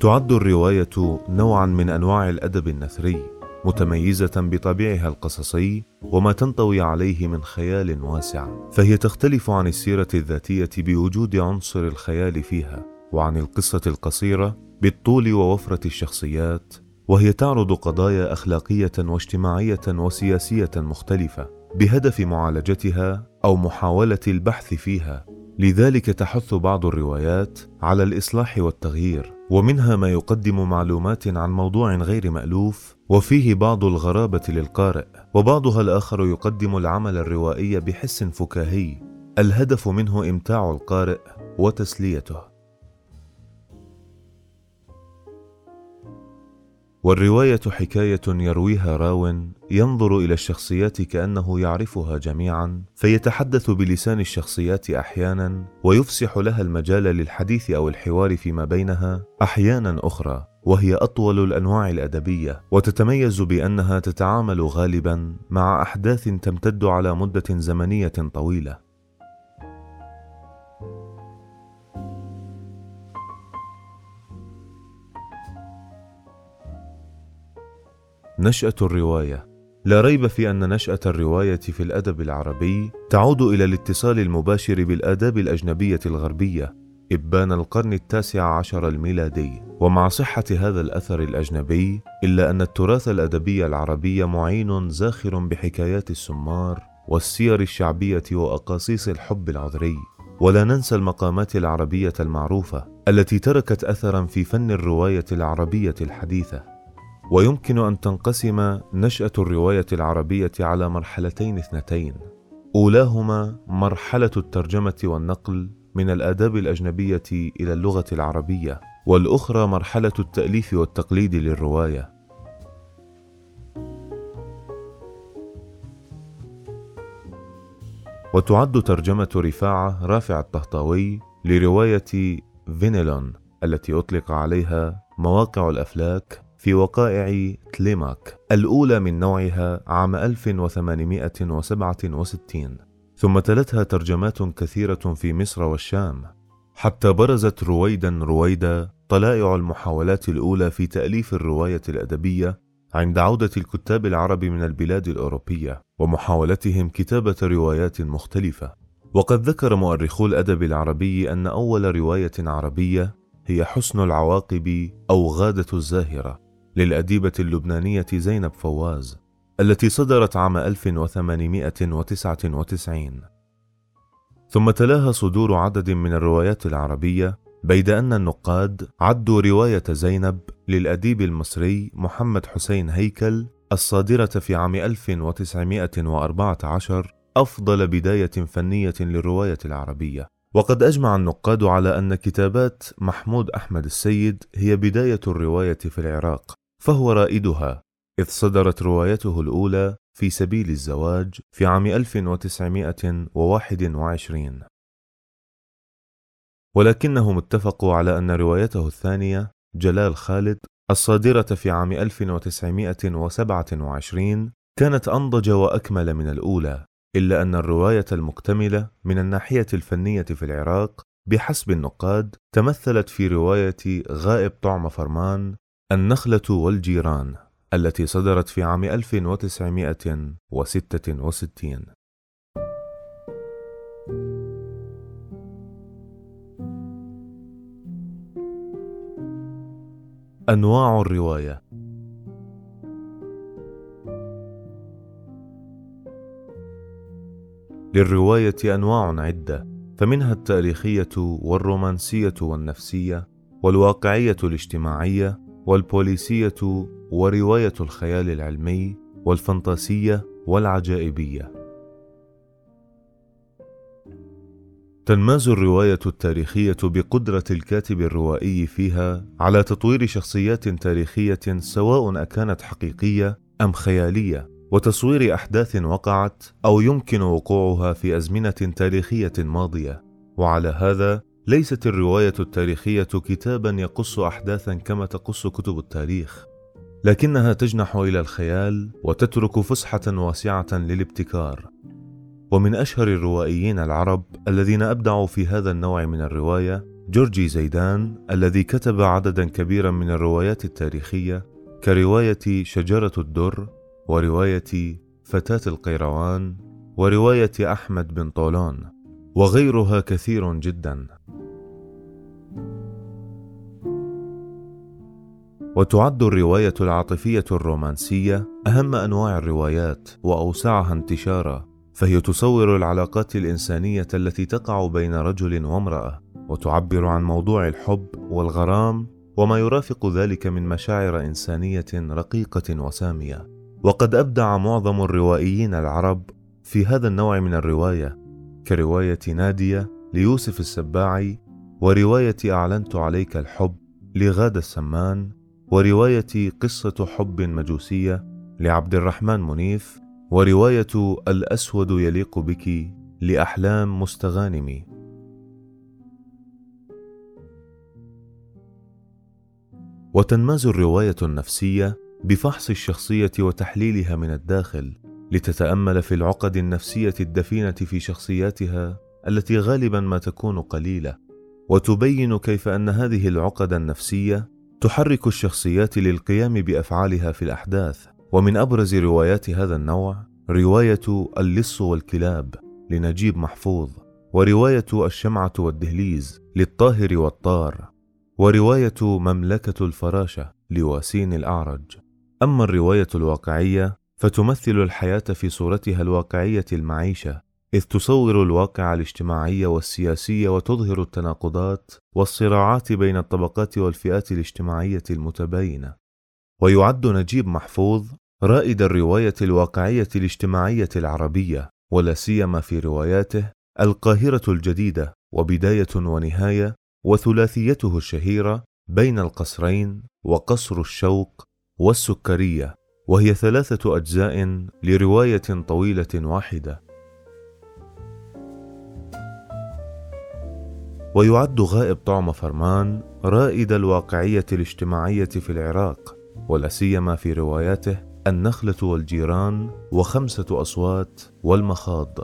تعد الرواية نوعا من أنواع الأدب النثري متميزة بطابعها القصصي وما تنطوي عليه من خيال واسع فهي تختلف عن السيرة الذاتية بوجود عنصر الخيال فيها وعن القصة القصيرة بالطول ووفرة الشخصيات وهي تعرض قضايا أخلاقية واجتماعية وسياسية مختلفة بهدف معالجتها أو محاولة البحث فيها لذلك تحث بعض الروايات على الإصلاح والتغيير ومنها ما يقدم معلومات عن موضوع غير مألوف وفيه بعض الغرابة للقارئ وبعضها الآخر يقدم العمل الروائي بحس فكاهي. الهدف منه إمتاع القارئ وتسليته. والرواية حكاية يرويها راو ينظر إلى الشخصيات كأنه يعرفها جميعا فيتحدث بلسان الشخصيات أحيانا ويفسح لها المجال للحديث أو الحوار فيما بينها أحيانا أخرى وهي أطول الأنواع الأدبية وتتميز بأنها تتعامل غالبا مع أحداث تمتد على مدة زمنية طويلة. نشأة الرواية. لا ريب في أن نشأة الرواية في الأدب العربي تعود إلى الاتصال المباشر بالآداب الأجنبية الغربية إبان القرن التاسع عشر الميلادي. ومع صحة هذا الأثر الأجنبي إلا أن التراث الأدبي العربي معين زاخر بحكايات السمار والسير الشعبية وأقاصيص الحب العذري. ولا ننسى المقامات العربية المعروفة التي تركت أثرا في فن الرواية العربية الحديثة. ويمكن أن تنقسم نشأة الرواية العربية على مرحلتين اثنتين. أولاهما مرحلة الترجمة والنقل من الاداب الأجنبية إلى اللغة العربية والأخرى مرحلة التأليف والتقليد للرواية. وتعد ترجمة رفاعة رافع الطهطاوي لرواية فينيلون التي أطلق عليها مواقع الأفلاك في وقائع تليماك. الأولى من نوعها عام 1867 ثم تلتها ترجمات كثيرة في مصر والشام. حتى برزت رويدا رويدا طلائع المحاولات الأولى في تأليف الرواية الأدبية عند عودة الكتاب العرب من البلاد الأوروبية ومحاولتهم كتابة روايات مختلفة. وقد ذكر مؤرخو الأدب العربي أن أول رواية عربية هي حسن العواقب أو غادة الزاهرة. للأديبة اللبنانية زينب فواز التي صدرت عام 1899 ثم تلاها صدور عدد من الروايات العربية بيد أن النقاد عدوا رواية زينب للأديب المصري محمد حسين هيكل الصادرة في عام 1914 أفضل بداية فنية للرواية العربية. وقد أجمع النقاد على أن كتابات محمود أحمد السيد هي بداية الرواية في العراق. فهو رائدها إذ صدرت روايته الأولى في سبيل الزواج في عام 1921 ولكنهم اتفقوا على أن روايته الثانية جلال خالد الصادرة في عام 1927 كانت أنضج وأكمل من الأولى إلا أن الرواية المكتملة من الناحية الفنية في العراق بحسب النقاد تمثلت في رواية غائب طعم فرمان النخلة والجيران التي صدرت في عام 1966 أنواع الرواية. للرواية أنواع عدة فمنها التاريخية والرومانسية والنفسية والواقعية الاجتماعية والبوليسية ورواية الخيال العلمي والفانتاسية والعجائبية. تنماز الرواية التاريخية بقدرة الكاتب الروائي فيها على تطوير شخصيات تاريخية سواء أكانت حقيقية أم خيالية، وتصوير أحداث وقعت أو يمكن وقوعها في أزمنة تاريخية ماضية، وعلى هذا ليست الرواية التاريخية كتابا يقص احداثا كما تقص كتب التاريخ لكنها تجنح إلى الخيال وتترك فسحة واسعة للابتكار. ومن أشهر الروائيين العرب الذين أبدعوا في هذا النوع من الرواية جورجي زيدان الذي كتب عددا كبيرا من الروايات التاريخية كرواية شجرة الدر ورواية فتاة القيروان ورواية أحمد بن طولون وغيرها كثير جدا. وتعد الرواية العاطفية الرومانسية أهم أنواع الروايات وأوسعها انتشارا فهي تصور العلاقات الإنسانية التي تقع بين رجل وامرأة وتعبر عن موضوع الحب والغرام وما يرافق ذلك من مشاعر إنسانية رقيقة وسامية. وقد أبدع معظم الروائيين العرب في هذا النوع من الرواية كرواية نادية ليوسف السباعي ورواية أعلنت عليك الحب لغادة السمان ورواية قصة حب مجوسية لعبد الرحمن منيف ورواية الأسود يليق بك لأحلام مستغانمي. وتنماز الرواية النفسية بفحص الشخصية وتحليلها من الداخل لتتأمل في العقد النفسية الدفينة في شخصياتها التي غالبا ما تكون قليلة وتبين كيف أن هذه العقد النفسية تحرك الشخصيات للقيام بأفعالها في الأحداث. ومن أبرز روايات هذا النوع رواية اللص والكلاب لنجيب محفوظ ورواية الشمعة والدهليز للطاهر والطار ورواية مملكة الفراشة لواسين الأعرج. أما الرواية الواقعية فتمثل الحياة في صورتها الواقعية المعيشة إذ تصور الواقع الاجتماعي والسياسي وتظهر التناقضات والصراعات بين الطبقات والفئات الاجتماعية المتباينة. ويعد نجيب محفوظ رائد الرواية الواقعية الاجتماعية العربية، ولا سيما في رواياته القاهرة الجديدة وبداية ونهاية وثلاثيته الشهيرة بين القصرين وقصر الشوق والسكرية، وهي ثلاثة أجزاء لرواية طويلة واحدة. ويعد غائب طعم فرمان رائد الواقعية الاجتماعية في العراق ولا سيما في رواياته النخلة والجيران وخمسة أصوات والمخاض.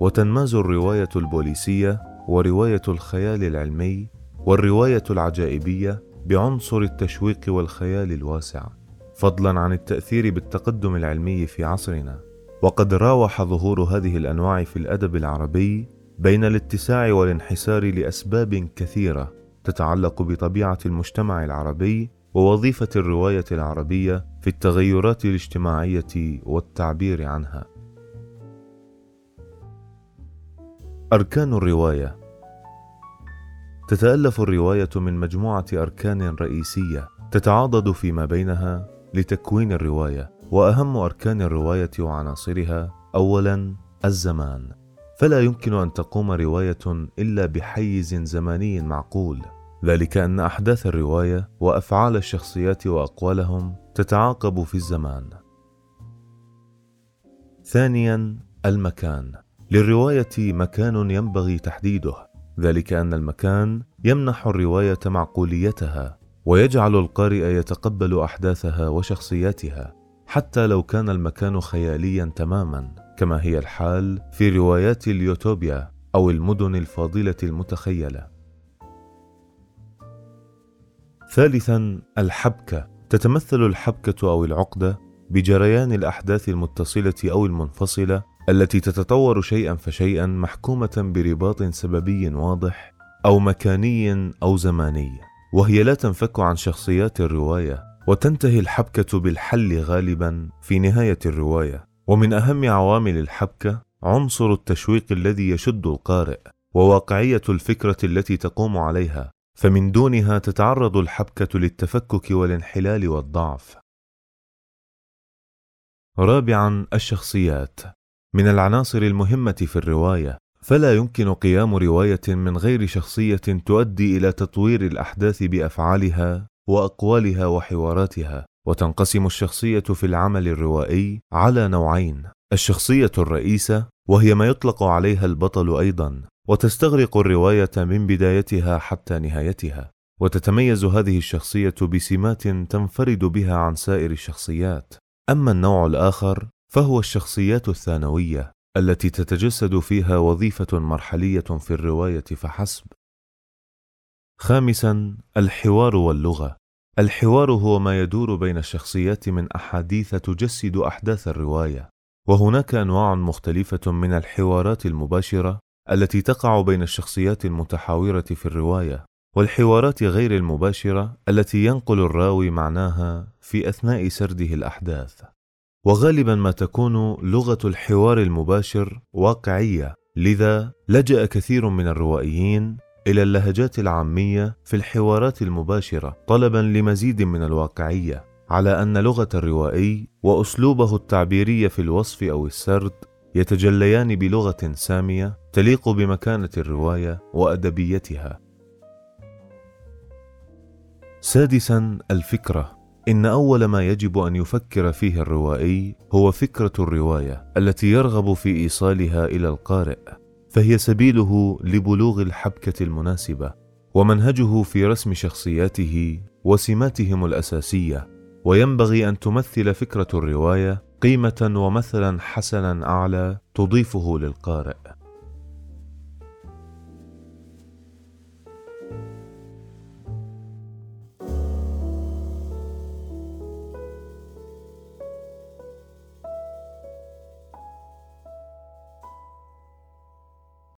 وتنماز الرواية البوليسية ورواية الخيال العلمي والرواية العجائبية بعنصر التشويق والخيال الواسع فضلا عن التأثير بالتقدم العلمي في عصرنا. وقد راوح ظهور هذه الأنواع في الأدب العربي بين الاتساع والانحسار لأسباب كثيرة تتعلق بطبيعة المجتمع العربي ووظيفة الرواية العربية في التغيرات الاجتماعية والتعبير عنها. أركان الرواية تتألف الرواية من مجموعة أركان رئيسية تتعاضد فيما بينها لتكوين الرواية. وأهم أركان الرواية وعناصرها اولا الزمان. فلا يمكن أن تقوم رواية إلا بحيز زماني معقول. ذلك أن أحداث الرواية وأفعال الشخصيات وأقوالهم تتعاقب في الزمان. ثانيا المكان. للرواية مكان ينبغي تحديده. ذلك أن المكان يمنح الرواية معقوليتها ويجعل القارئ يتقبل أحداثها وشخصياتها. حتى لو كان المكان خياليا تماما كما هي الحال في روايات اليوتوبيا أو المدن الفاضلة المتخيلة. ثالثا الحبكة. تتمثل الحبكة أو العقدة بجريان الأحداث المتصلة أو المنفصلة التي تتطور شيئا فشيئا محكومة برباط سببي واضح أو مكاني أو زماني وهي لا تنفك عن شخصيات الرواية. وتنتهي الحبكة بالحل غالبا في نهاية الرواية. ومن أهم عوامل الحبكة عنصر التشويق الذي يشد القارئ وواقعية الفكرة التي تقوم عليها فمن دونها تتعرض الحبكة للتفكك والانحلال والضعف. رابعا الشخصيات. من العناصر المهمة في الرواية فلا يمكن قيام رواية من غير شخصية تؤدي إلى تطوير الأحداث بأفعالها وأقوالها وحواراتها وتنقسم الشخصية في العمل الروائي على نوعين. الشخصية الرئيسة وهي ما يطلق عليها البطل أيضا وتستغرق الرواية من بدايتها حتى نهايتها. وتتميز هذه الشخصية بسمات تنفرد بها عن سائر الشخصيات. أما النوع الآخر فهو الشخصيات الثانوية التي تتجسد فيها وظيفة مرحلية في الرواية فحسب خامسا الحوار واللغة. الحوار هو ما يدور بين الشخصيات من أحاديث تجسد أحداث الرواية. وهناك أنواع مختلفة من الحوارات المباشرة التي تقع بين الشخصيات المتحاورة في الرواية والحوارات غير المباشرة التي ينقل الراوي معناها في أثناء سرده الأحداث. وغالبا ما تكون لغة الحوار المباشر واقعية لذا لجأ كثير من الروائيين إلى اللهجات العامية في الحوارات المباشرة طلبا لمزيد من الواقعية على أن لغة الروائي وأسلوبه التعبيري في الوصف أو السرد يتجليان بلغة سامية تليق بمكانة الرواية وأدبيتها. سادسا الفكرة. إن أول ما يجب أن يفكر فيه الروائي هو فكرة الرواية التي يرغب في إيصالها إلى القارئ. فهي سبيله لبلوغ الحبكة المناسبة ومنهجه في رسم شخصياته وسماتهم الأساسية وينبغي أن تمثل فكرة الرواية قيمة ومثلا حسنا أعلى تضيفه للقارئ.